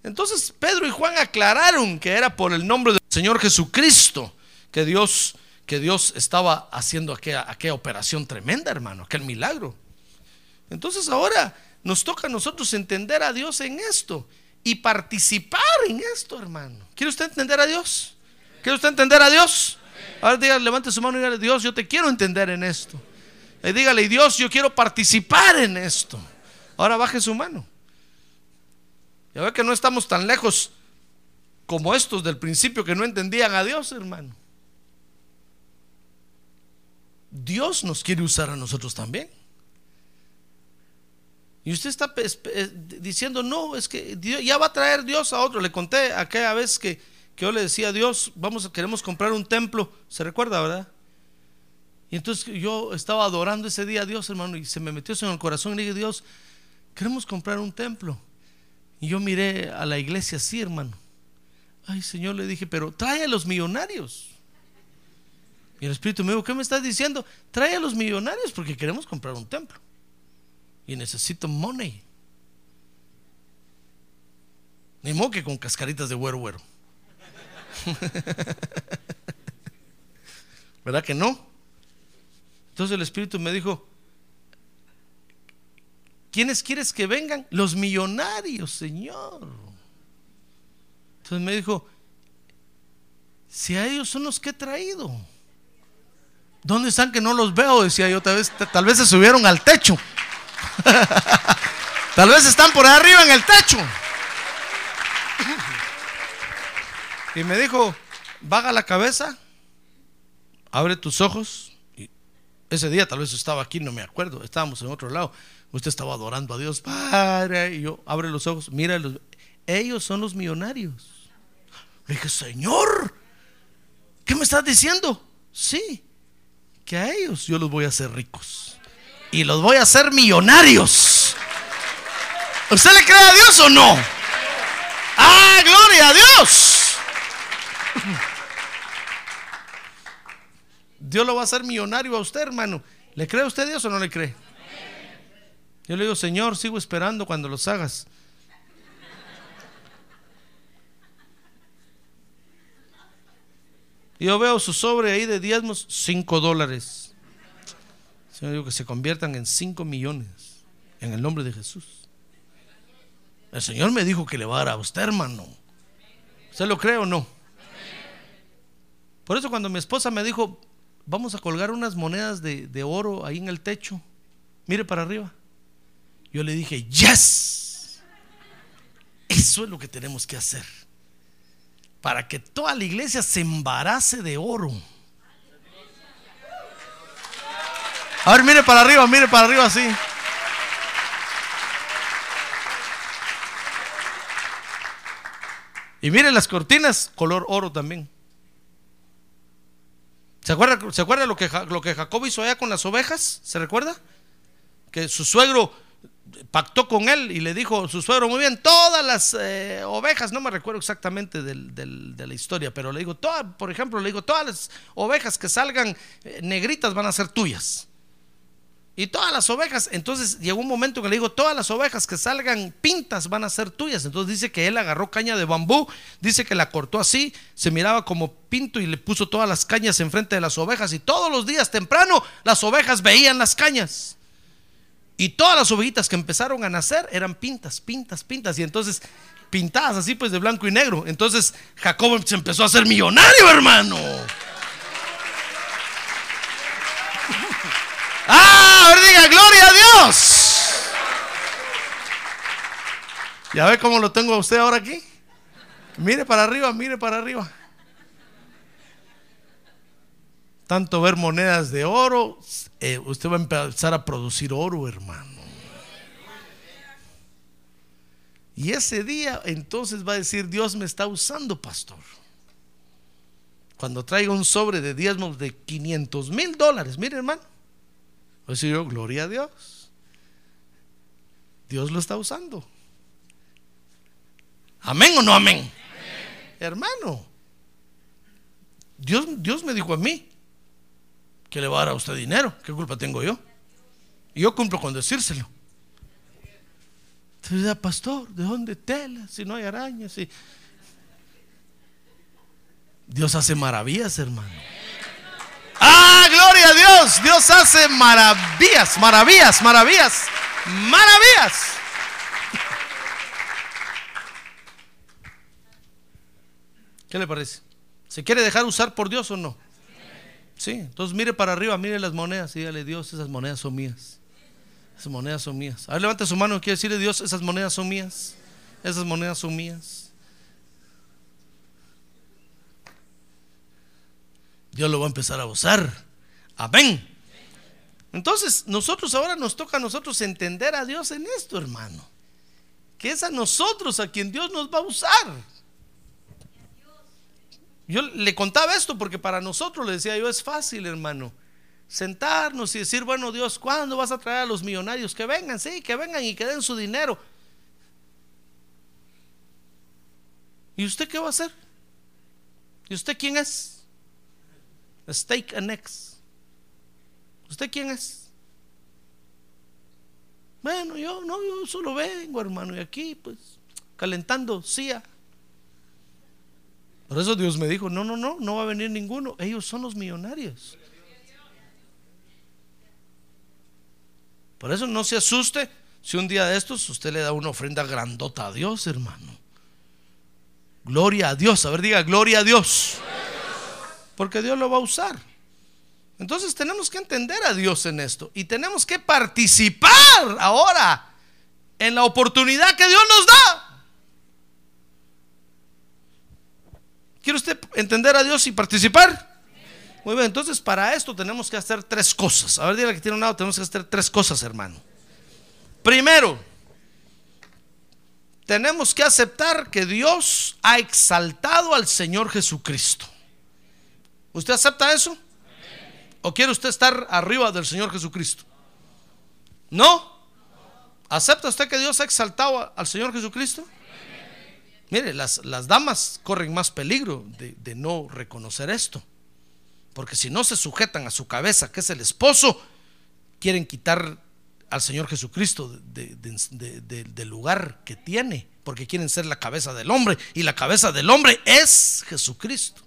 Entonces Pedro y Juan aclararon que era por el nombre del Señor Jesucristo que Dios, que Dios estaba haciendo aquella, aquella operación tremenda, hermano, aquel milagro. Entonces ahora nos toca a nosotros entender a Dios en esto y participar en esto, hermano. ¿Quiere usted entender a Dios? ¿Quiere usted entender a Dios? Ahora diga, levante su mano y dígale, Dios, yo te quiero entender en esto. Y dígale, Dios, yo quiero participar en esto. Ahora baje su mano. Ya ve que no estamos tan lejos como estos del principio que no entendían a Dios, hermano. Dios nos quiere usar a nosotros también. Y usted está diciendo, no, es que ya va a traer Dios a otro. Le conté aquella vez que, que yo le decía a Dios, vamos, queremos comprar un templo. ¿Se recuerda, verdad? Y entonces yo estaba adorando ese día a Dios, hermano, y se me metió eso en el corazón y dije, Dios, queremos comprar un templo. Y yo miré a la iglesia así, hermano. Ay, Señor, le dije, pero trae a los millonarios. Y el Espíritu me dijo, ¿qué me estás diciendo? Trae a los millonarios porque queremos comprar un templo. Y necesito money. Ni modo que con cascaritas de güero güero. ¿Verdad que no? Entonces el Espíritu me dijo, ¿Quiénes quieres que vengan? Los millonarios, Señor. Entonces me dijo, Si a ellos son los que he traído. ¿Dónde están que no los veo? Decía yo, tal vez, tal vez se subieron al techo. tal vez están por arriba en el techo. Y me dijo, vaga la cabeza, abre tus ojos. Y ese día tal vez estaba aquí, no me acuerdo, estábamos en otro lado. Usted estaba adorando a Dios, Padre, y yo, abre los ojos, mira, ellos son los millonarios. Le dije, Señor, ¿qué me estás diciendo? Sí, que a ellos yo los voy a hacer ricos y los voy a hacer millonarios. ¿Usted le cree a Dios o no? ¡Ah, gloria a Dios! Dios lo va a hacer millonario a usted, hermano. ¿Le cree usted Dios o no le cree? Yo le digo, Señor, sigo esperando cuando los hagas. Yo veo su sobre ahí de diezmos, 5 dólares. Señor, digo que se conviertan en 5 millones en el nombre de Jesús. El Señor me dijo que le va a dar a usted, hermano. ¿Usted lo cree o no? Por eso cuando mi esposa me dijo, vamos a colgar unas monedas de, de oro ahí en el techo, mire para arriba. Yo le dije, yes. Eso es lo que tenemos que hacer para que toda la iglesia se embarace de oro. A ver, mire para arriba, mire para arriba así. Y mire las cortinas, color oro también. ¿Se acuerda, ¿se acuerda lo, que, lo que Jacob hizo allá con las ovejas? ¿Se recuerda? Que su suegro pactó con él y le dijo su suegro, muy bien, todas las eh, ovejas, no me recuerdo exactamente de la historia, pero le digo, por ejemplo, le digo, todas las ovejas que salgan eh, negritas van a ser tuyas. Y todas las ovejas, entonces llegó un momento que le digo, todas las ovejas que salgan pintas van a ser tuyas. Entonces dice que él agarró caña de bambú, dice que la cortó así, se miraba como pinto y le puso todas las cañas enfrente de las ovejas. Y todos los días temprano las ovejas veían las cañas. Y todas las ovejitas que empezaron a nacer eran pintas, pintas, pintas. Y entonces, pintadas así pues de blanco y negro. Entonces Jacob se empezó a hacer millonario, hermano. Ah, ahora diga, gloria a Dios. ¿Ya ve cómo lo tengo a usted ahora aquí? Mire para arriba, mire para arriba. tanto ver monedas de oro, eh, usted va a empezar a producir oro, hermano. Y ese día entonces va a decir, Dios me está usando, pastor. Cuando traiga un sobre de diezmos de 500 mil dólares, mire hermano, a decir yo, gloria a Dios. Dios lo está usando. Amén o no amén. Hermano, Dios, Dios me dijo a mí, que le va a dar a usted dinero. ¿Qué culpa tengo yo? Y yo cumplo con decírselo. Entonces, pastor, ¿de dónde tela? Si no hay arañas. Si... Dios hace maravillas, hermano. Gloria a Dios. Dios hace maravillas, maravillas, maravillas, maravillas. ¿Qué le parece? ¿Se quiere dejar usar por Dios o no? Sí, entonces mire para arriba, mire las monedas y dígale, Dios, esas monedas son mías. Esas monedas son mías. A ver, levante su mano y quiere decirle, Dios, esas monedas son mías. Esas monedas son mías. Dios lo va a empezar a usar. Amén. Entonces, nosotros ahora nos toca a nosotros entender a Dios en esto, hermano. Que es a nosotros a quien Dios nos va a usar. Yo le contaba esto porque para nosotros, le decía yo, es fácil, hermano. Sentarnos y decir, bueno, Dios, ¿cuándo vas a traer a los millonarios? Que vengan, sí, que vengan y que den su dinero. ¿Y usted qué va a hacer? ¿Y usted quién es? Steak and eggs. ¿Usted quién es? Bueno, yo no, yo solo vengo, hermano, y aquí, pues, calentando silla. Por eso Dios me dijo, no, no, no, no va a venir ninguno. Ellos son los millonarios. Por eso no se asuste si un día de estos usted le da una ofrenda grandota a Dios, hermano. Gloria a Dios. A ver, diga, gloria a Dios. Porque Dios lo va a usar. Entonces tenemos que entender a Dios en esto y tenemos que participar ahora en la oportunidad que Dios nos da. ¿Quiere usted entender a Dios y participar? Muy bien, entonces para esto tenemos que hacer tres cosas. A ver, dile que tiene un lado, tenemos que hacer tres cosas, hermano. Primero, tenemos que aceptar que Dios ha exaltado al Señor Jesucristo. ¿Usted acepta eso? ¿O quiere usted estar arriba del Señor Jesucristo? ¿No? ¿Acepta usted que Dios ha exaltado al Señor Jesucristo? Mire, las, damas corren más peligro de, no reconocer esto. Porque si no se sujetan a su cabeza, que es el esposo, quieren quitar al Señor Jesucristo de- de- de- del lugar que tiene, porque quieren ser la cabeza del hombre, y la cabeza del hombre es Jesucristo.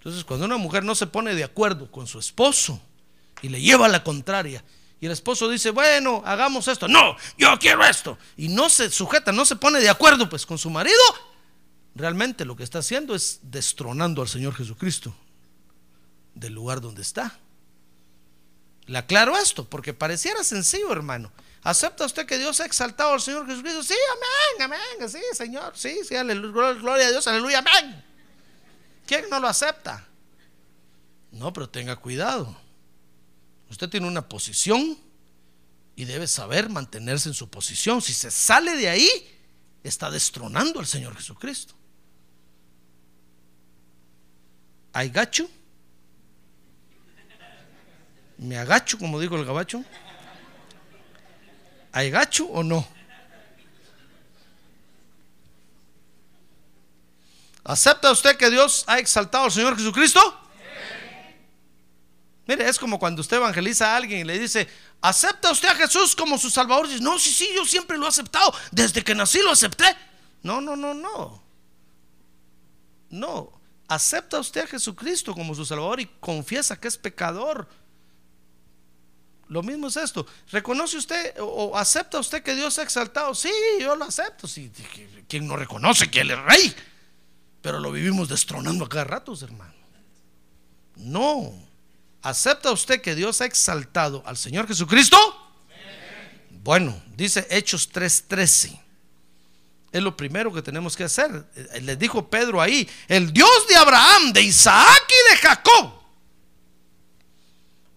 Entonces, cuando una mujer no se pone de acuerdo con su esposo y le lleva la contraria, y el esposo dice, bueno, hagamos esto, no, yo quiero esto, y no se sujeta, no se pone de acuerdo pues con su marido, realmente lo que está haciendo es destronando al Señor Jesucristo del lugar donde está. Le aclaro esto, porque pareciera sencillo, hermano. ¿Acepta usted que Dios ha exaltado al Señor Jesucristo? Sí, amén, amén, sí, Señor, sí, sí, aleluya, gloria a Dios, aleluya, amén. ¿Quién no lo acepta? No, pero tenga cuidado. Usted tiene una posición y debe saber mantenerse en su posición. Si se sale de ahí, está destronando al Señor Jesucristo. ¿Hay gacho? ¿Me agacho, como dijo el gabacho? ¿Hay gacho o no? ¿Acepta usted que Dios ha exaltado al Señor Jesucristo? Mire, es como cuando usted evangeliza a alguien y le dice, ¿acepta usted a Jesús como su Salvador? Y dice, no, sí, sí, yo siempre lo he aceptado. Desde que nací lo acepté. No, no, no, no. No. ¿Acepta usted a Jesucristo como su Salvador y confiesa que es pecador? Lo mismo es esto. ¿Reconoce usted o, o acepta usted que Dios ha exaltado? Sí, yo lo acepto. Sí, ¿Quién no reconoce que Él es rey? Pero lo vivimos destronando a cada rato, hermano. No. ¿Acepta usted que Dios ha exaltado al Señor Jesucristo? Bueno, dice Hechos 3:13. Es lo primero que tenemos que hacer. Eh, Les dijo Pedro ahí, el Dios de Abraham, de Isaac y de Jacob,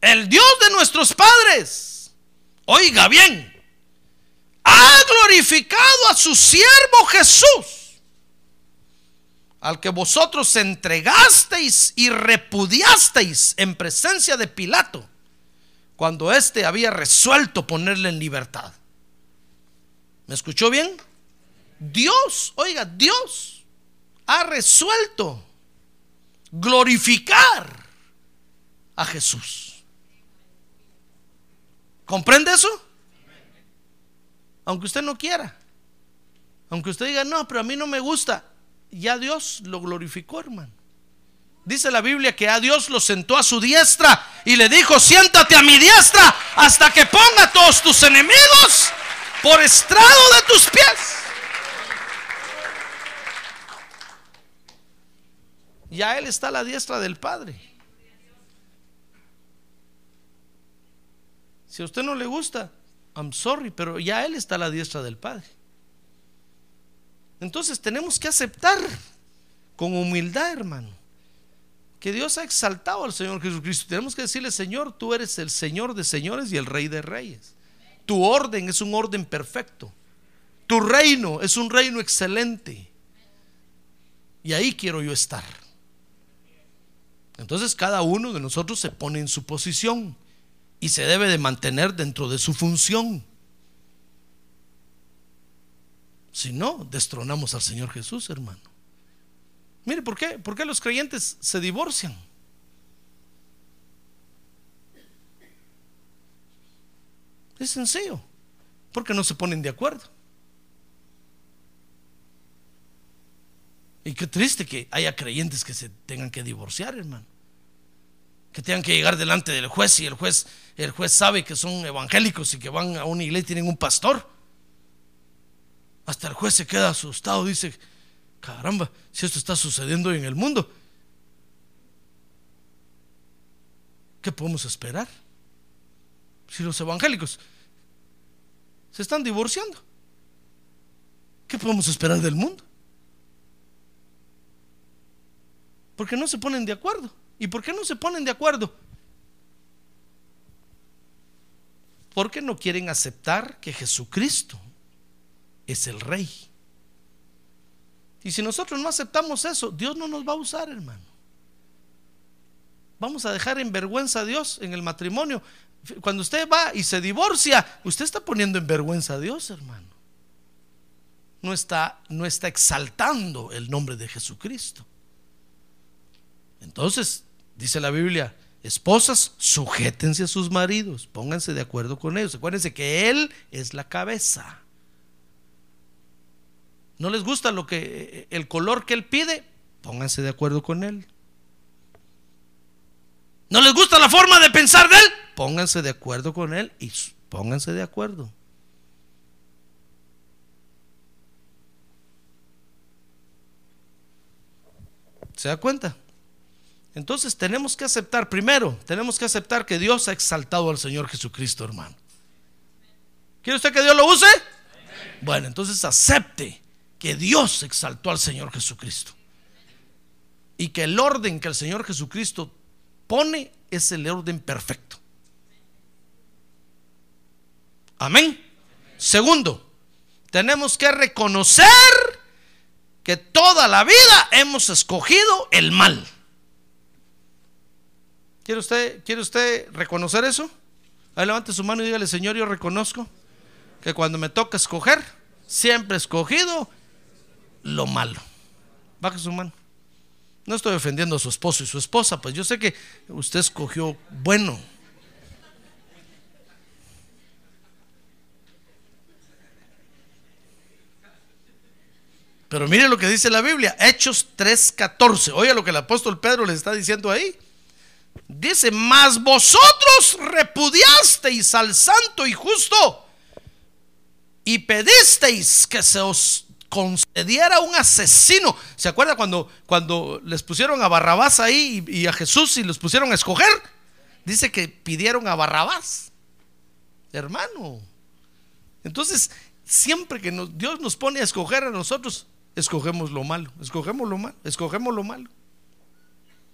el Dios de nuestros padres, oiga bien, ha glorificado a su siervo Jesús, al que vosotros entregasteis y repudiasteis en presencia de Pilato, cuando éste había resuelto ponerle en libertad. ¿Me escuchó bien? Dios, oiga, Dios ha resuelto glorificar a Jesús. ¿Comprende eso? Aunque usted no quiera. Aunque usted diga, no, pero a mí no me gusta. Ya Dios lo glorificó, hermano. Dice la Biblia que a Dios lo sentó a su diestra y le dijo, siéntate a mi diestra hasta que ponga a todos tus enemigos por estrado de tus pies. Ya Él está la diestra del Padre. Si a usted no le gusta, I'm sorry, pero ya Él está a la diestra del Padre. Entonces tenemos que aceptar con humildad, hermano, que Dios ha exaltado al Señor Jesucristo. Tenemos que decirle, Señor, tú eres el Señor de señores y el Rey de reyes. Tu orden es un orden perfecto. Tu reino es un reino excelente. Y ahí quiero yo estar. Entonces cada uno de nosotros se pone en su posición y se debe de mantener dentro de su función. Si no, destronamos al Señor Jesús, hermano. Mire, ¿por qué? ¿Por qué los creyentes se divorcian? Es sencillo, porque no se ponen de acuerdo. Y qué triste que haya creyentes que se tengan que divorciar, hermano. Que tengan que llegar delante del juez y el juez, el juez sabe que son evangélicos y que van a una iglesia y tienen un pastor. Hasta el juez se queda asustado, dice, caramba, si esto está sucediendo en el mundo, ¿qué podemos esperar? Si los evangélicos se están divorciando, ¿qué podemos esperar del mundo? Porque no se ponen de acuerdo. ¿Y por qué no se ponen de acuerdo? Porque no quieren aceptar que Jesucristo es el rey. Y si nosotros no aceptamos eso, Dios no nos va a usar, hermano. Vamos a dejar en vergüenza a Dios en el matrimonio. Cuando usted va y se divorcia, usted está poniendo en vergüenza a Dios, hermano. No está, no está exaltando el nombre de Jesucristo. Entonces, dice la Biblia, esposas, sujétense a sus maridos, pónganse de acuerdo con ellos. Acuérdense que Él es la cabeza. ¿No les gusta lo que el color que Él pide? Pónganse de acuerdo con Él. ¿No les gusta la forma de pensar de Él? Pónganse de acuerdo con Él y pónganse de acuerdo. ¿Se da cuenta? Entonces tenemos que aceptar, primero, tenemos que aceptar que Dios ha exaltado al Señor Jesucristo, hermano. ¿Quiere usted que Dios lo use? Bueno, entonces acepte que Dios exaltó al Señor Jesucristo. Y que el orden que el Señor Jesucristo pone es el orden perfecto. Amén. Segundo, tenemos que reconocer que toda la vida hemos escogido el mal. ¿Quiere usted, ¿Quiere usted reconocer eso? Ahí levante su mano y dígale, Señor, yo reconozco que cuando me toca escoger, siempre he escogido lo malo. Baje su mano. No estoy ofendiendo a su esposo y su esposa, pues yo sé que usted escogió bueno. Pero mire lo que dice la Biblia, Hechos 3:14. Oiga lo que el apóstol Pedro le está diciendo ahí. Dice, mas vosotros repudiasteis al santo y justo y pedisteis que se os concediera un asesino. ¿Se acuerda cuando, cuando les pusieron a Barrabás ahí y, a Jesús y los pusieron a escoger? Dice que pidieron a Barrabás. Hermano. Entonces, siempre que Dios nos pone a escoger a nosotros, escogemos lo malo, escogemos lo malo, escogemos lo malo.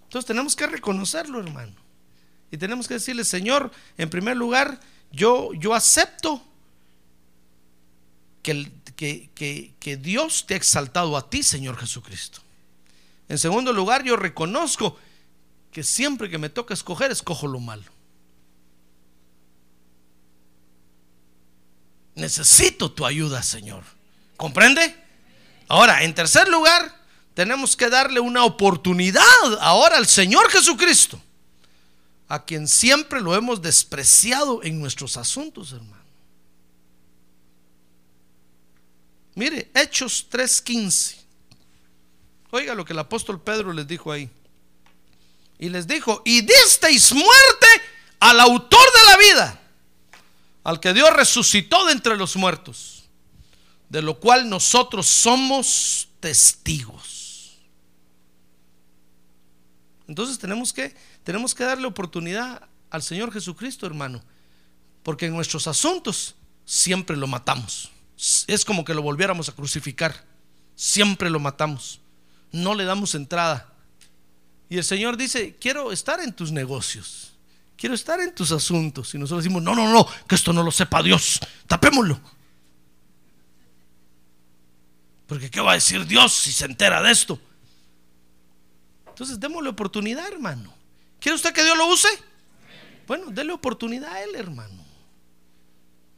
Entonces tenemos que reconocerlo, hermano. Y tenemos que decirle, Señor, en primer lugar, yo, yo acepto que, que, que, Dios te ha exaltado a ti, Señor Jesucristo. En segundo lugar, yo reconozco que siempre que me toca escoger, escojo lo malo. Necesito tu ayuda, Señor. ¿Comprende? Ahora, en tercer lugar, tenemos que darle una oportunidad ahora al Señor Jesucristo, a quien siempre lo hemos despreciado en nuestros asuntos, hermano. Mire, Hechos 3:15. Oiga lo que el apóstol Pedro les dijo ahí. Y les dijo, y disteis muerte al autor de la vida, al que Dios resucitó de entre los muertos, de lo cual nosotros somos testigos. Entonces tenemos que, tenemos que darle oportunidad al Señor Jesucristo, hermano. Porque en nuestros asuntos siempre lo matamos. Es como que lo volviéramos a crucificar. Siempre lo matamos. No le damos entrada. Y el Señor dice, quiero estar en tus negocios. Quiero estar en tus asuntos. Y nosotros decimos, no, no, no, que esto no lo sepa Dios. Tapémoslo. Porque ¿qué va a decir Dios si se entera de esto? Entonces, démosle oportunidad, hermano. ¿Quiere usted que Dios lo use? Bueno, déle oportunidad a él, hermano.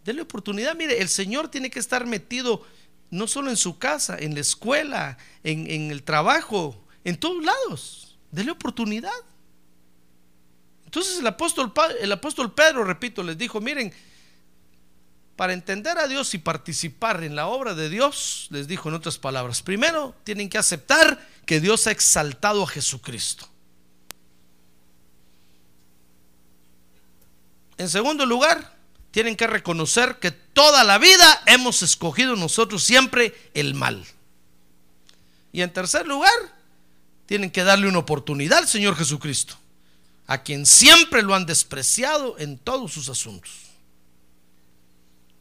Dele oportunidad. Mire, el Señor tiene que estar metido no solo en su casa, en la escuela, en, el trabajo, en todos lados. Dele oportunidad. Entonces el apóstol, el apóstol Pedro, repito, les dijo, miren, para entender a Dios y participar en la obra de Dios, les dijo en otras palabras, primero tienen que aceptar que Dios ha exaltado a Jesucristo. En segundo lugar, tienen que reconocer que toda la vida hemos escogido nosotros siempre el mal. Y en tercer lugar, tienen que darle una oportunidad al Señor Jesucristo, a quien siempre lo han despreciado en todos sus asuntos.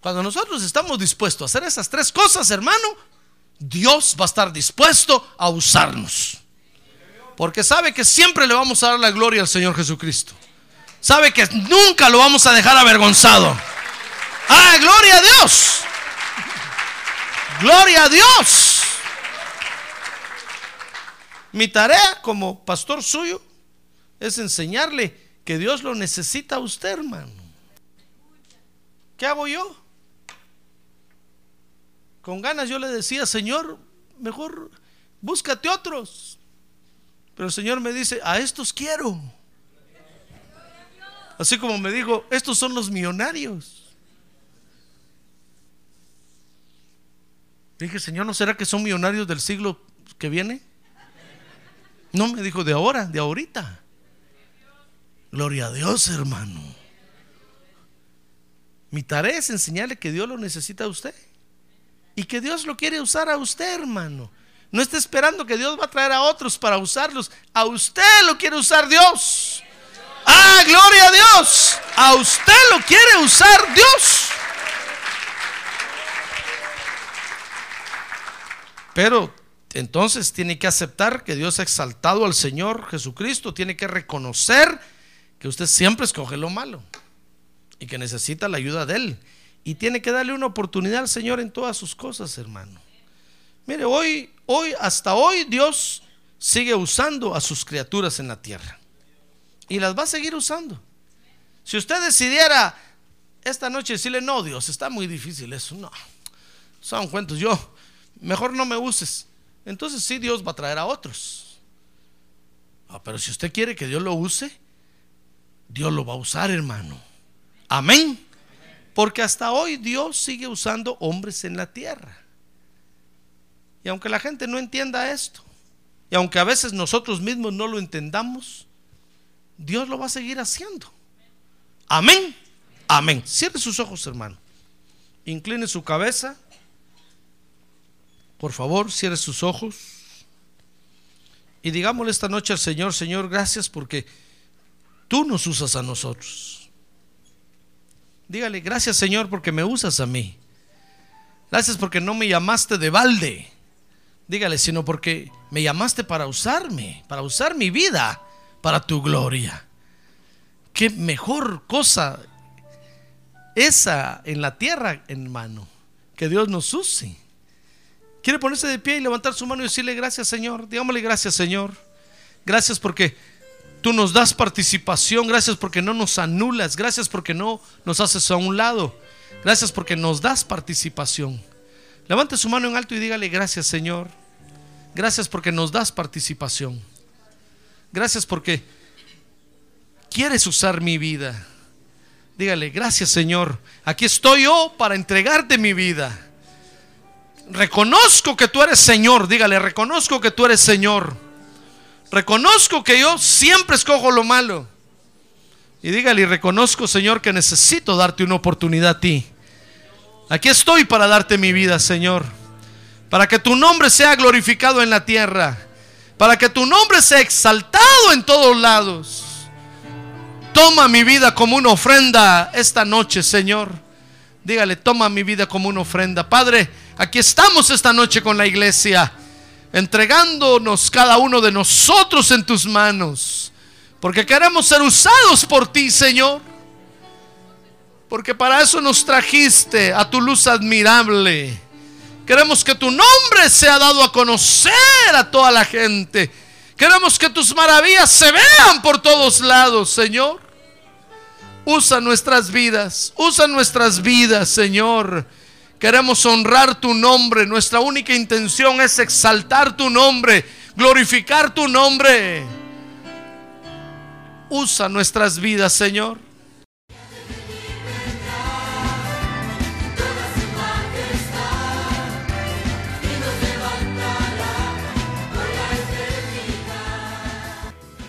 Cuando nosotros estamos dispuestos a hacer esas tres cosas, hermano, Dios va a estar dispuesto a usarnos. Porque sabe que siempre le vamos a dar la gloria al Señor Jesucristo. Sabe que nunca lo vamos a dejar avergonzado. ¡Ah, gloria a Dios! ¡Gloria a Dios! Mi tarea como pastor suyo es enseñarle que Dios lo necesita a usted, hermano. ¿Qué hago yo? Con ganas yo le decía, Señor, mejor búscate otros. Pero el Señor me dice, a estos quiero. Así como me dijo, estos son los millonarios. Dije, Señor, ¿no será que son millonarios del siglo que viene? No, me dijo, de ahora, de ahorita. Gloria a Dios, hermano. Mi tarea es enseñarle que Dios lo necesita a usted. Y que Dios lo quiere usar a usted, hermano. No esté esperando que Dios va a traer a otros para usarlos. A usted lo quiere usar Dios. Ah, gloria a Dios. A usted lo quiere usar Dios. Pero entonces tiene que aceptar que Dios ha exaltado al Señor Jesucristo. Tiene que reconocer que usted siempre escoge lo malo y que necesita la ayuda de Él. Y tiene que darle una oportunidad al Señor en todas sus cosas, hermano. Mire, hoy, hoy, hasta hoy Dios sigue usando a sus criaturas en la tierra. Y las va a seguir usando. Si usted decidiera esta noche decirle, no, Dios, está muy difícil eso. No, son cuentos. Yo, mejor no me uses. Entonces sí, Dios va a traer a otros. Ah, pero si usted quiere que Dios lo use, Dios lo va a usar, hermano. Amén. Porque hasta hoy Dios sigue usando hombres en la tierra. Y aunque la gente no entienda esto, y aunque a veces nosotros mismos no lo entendamos, Dios lo va a seguir haciendo. Amén. Amén. Cierre sus ojos, hermano. Incline su cabeza. Por favor, cierre sus ojos. Y digámosle esta noche al Señor, Señor, gracias porque tú nos usas a nosotros. Dígale, gracias Señor porque me usas a mí. Gracias porque no me llamaste de balde. Dígale, sino porque me llamaste para usarme, para usar mi vida para tu gloria. Qué mejor cosa esa en la tierra, hermano, que Dios nos use. ¿Quiere ponerse de pie y levantar su mano y decirle gracias, Señor? Digámosle gracias, Señor. Gracias porque Tú nos das participación, gracias porque no nos anulas, gracias porque no nos haces a un lado, gracias porque nos das participación. Levante su mano en alto y dígale gracias Señor, gracias porque nos das participación, gracias porque quieres usar mi vida. Dígale, gracias Señor, aquí estoy yo para entregarte mi vida. Reconozco que tú eres Señor, dígale, reconozco que tú eres Señor. Reconozco que yo siempre escojo lo malo. Y dígale, reconozco, Señor, que necesito darte una oportunidad a ti. Aquí estoy para darte mi vida, Señor. Para que tu nombre sea glorificado en la tierra. Para que tu nombre sea exaltado en todos lados. Toma mi vida como una ofrenda esta noche, Señor. Dígale, toma mi vida como una ofrenda. Padre, aquí estamos esta noche con la iglesia entregándonos cada uno de nosotros en tus manos, porque queremos ser usados por ti, Señor. Porque para eso nos trajiste a tu luz admirable. Queremos que tu nombre sea dado a conocer a toda la gente. Queremos que tus maravillas se vean por todos lados, Señor. Usa nuestras vidas, usa nuestras vidas, Señor Queremos honrar tu nombre. Nuestra única intención es exaltar tu nombre, glorificar tu nombre. Usa nuestras vidas, Señor.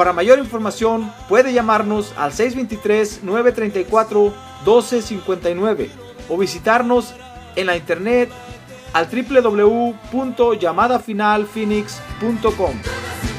Para mayor información puede llamarnos al 623-934-1259 o visitarnos en la internet al www.llamadafinalphoenix.com.